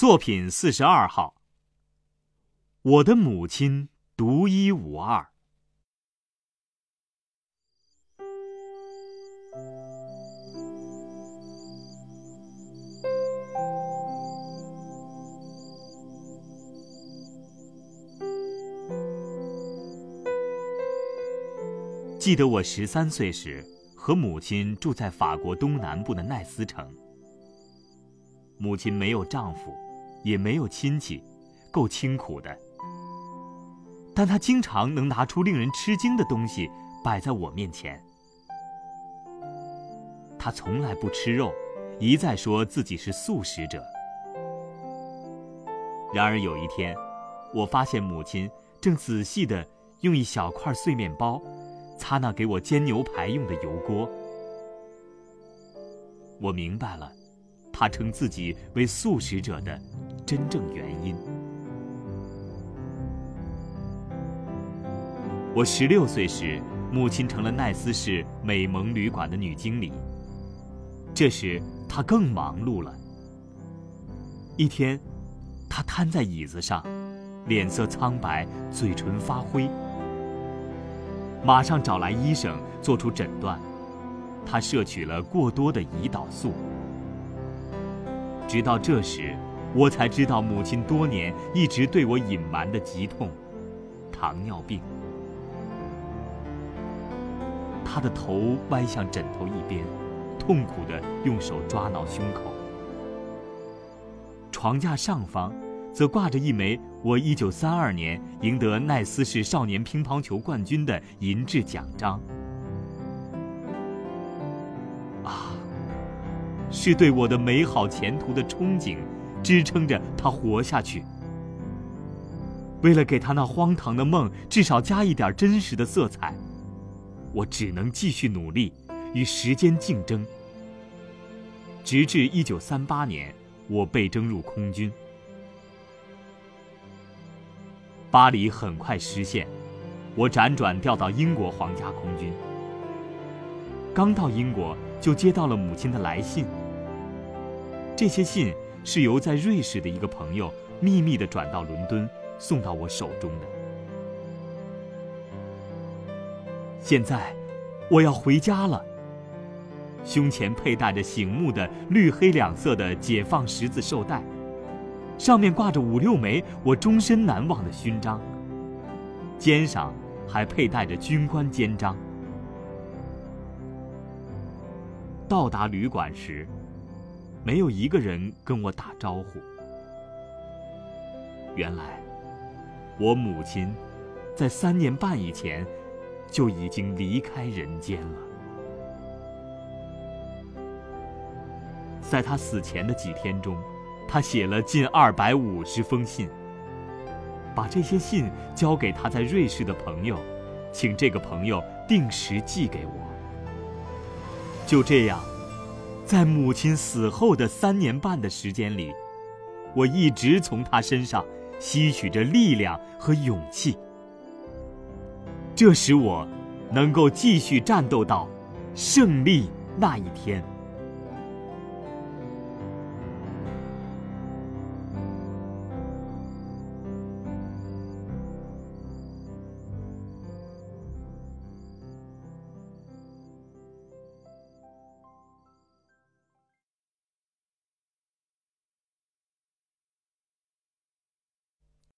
作品四十二号。我的母亲独一无二。记得我十三岁时，和母亲住在法国东南部的奈斯城。母亲没有丈夫，也没有亲戚，够清苦的。但他经常能拿出令人吃惊的东西摆在我面前。他从来不吃肉，一再说自己是素食者。然而有一天，我发现母亲正仔细地用一小块碎面包。擦那给我煎牛排用的油锅，我明白了，他称自己为素食者的真正原因。我十六岁时，母亲成了奈斯市美蒙旅馆的女经理。这时她更忙碌了。一天，她瘫在椅子上，脸色苍白，嘴唇发灰。马上找来医生做出诊断，他摄取了过多的胰岛素。直到这时，我才知道母亲多年一直对我隐瞒的疾痛——糖尿病。他的头歪向枕头一边，痛苦地用手抓挠胸口。床架上方。则挂着一枚我一九三二年赢得奈斯市少年乒乓球冠军的银质奖章。啊，是对我的美好前途的憧憬，支撑着他活下去。为了给他那荒唐的梦至少加一点真实的色彩，我只能继续努力，与时间竞争，直至一九三八年，我被征入空军。巴黎很快失陷，我辗转调到英国皇家空军。刚到英国，就接到了母亲的来信。这些信是由在瑞士的一个朋友秘密的转到伦敦，送到我手中的。现在，我要回家了。胸前佩戴着醒目的绿黑两色的解放十字绶带。上面挂着五六枚我终身难忘的勋章，肩上还佩戴着军官肩章。到达旅馆时，没有一个人跟我打招呼。原来，我母亲在三年半以前就已经离开人间了。在她死前的几天中。他写了近二百五十封信，把这些信交给他在瑞士的朋友，请这个朋友定时寄给我。就这样，在母亲死后的三年半的时间里，我一直从她身上吸取着力量和勇气，这使我能够继续战斗到胜利那一天。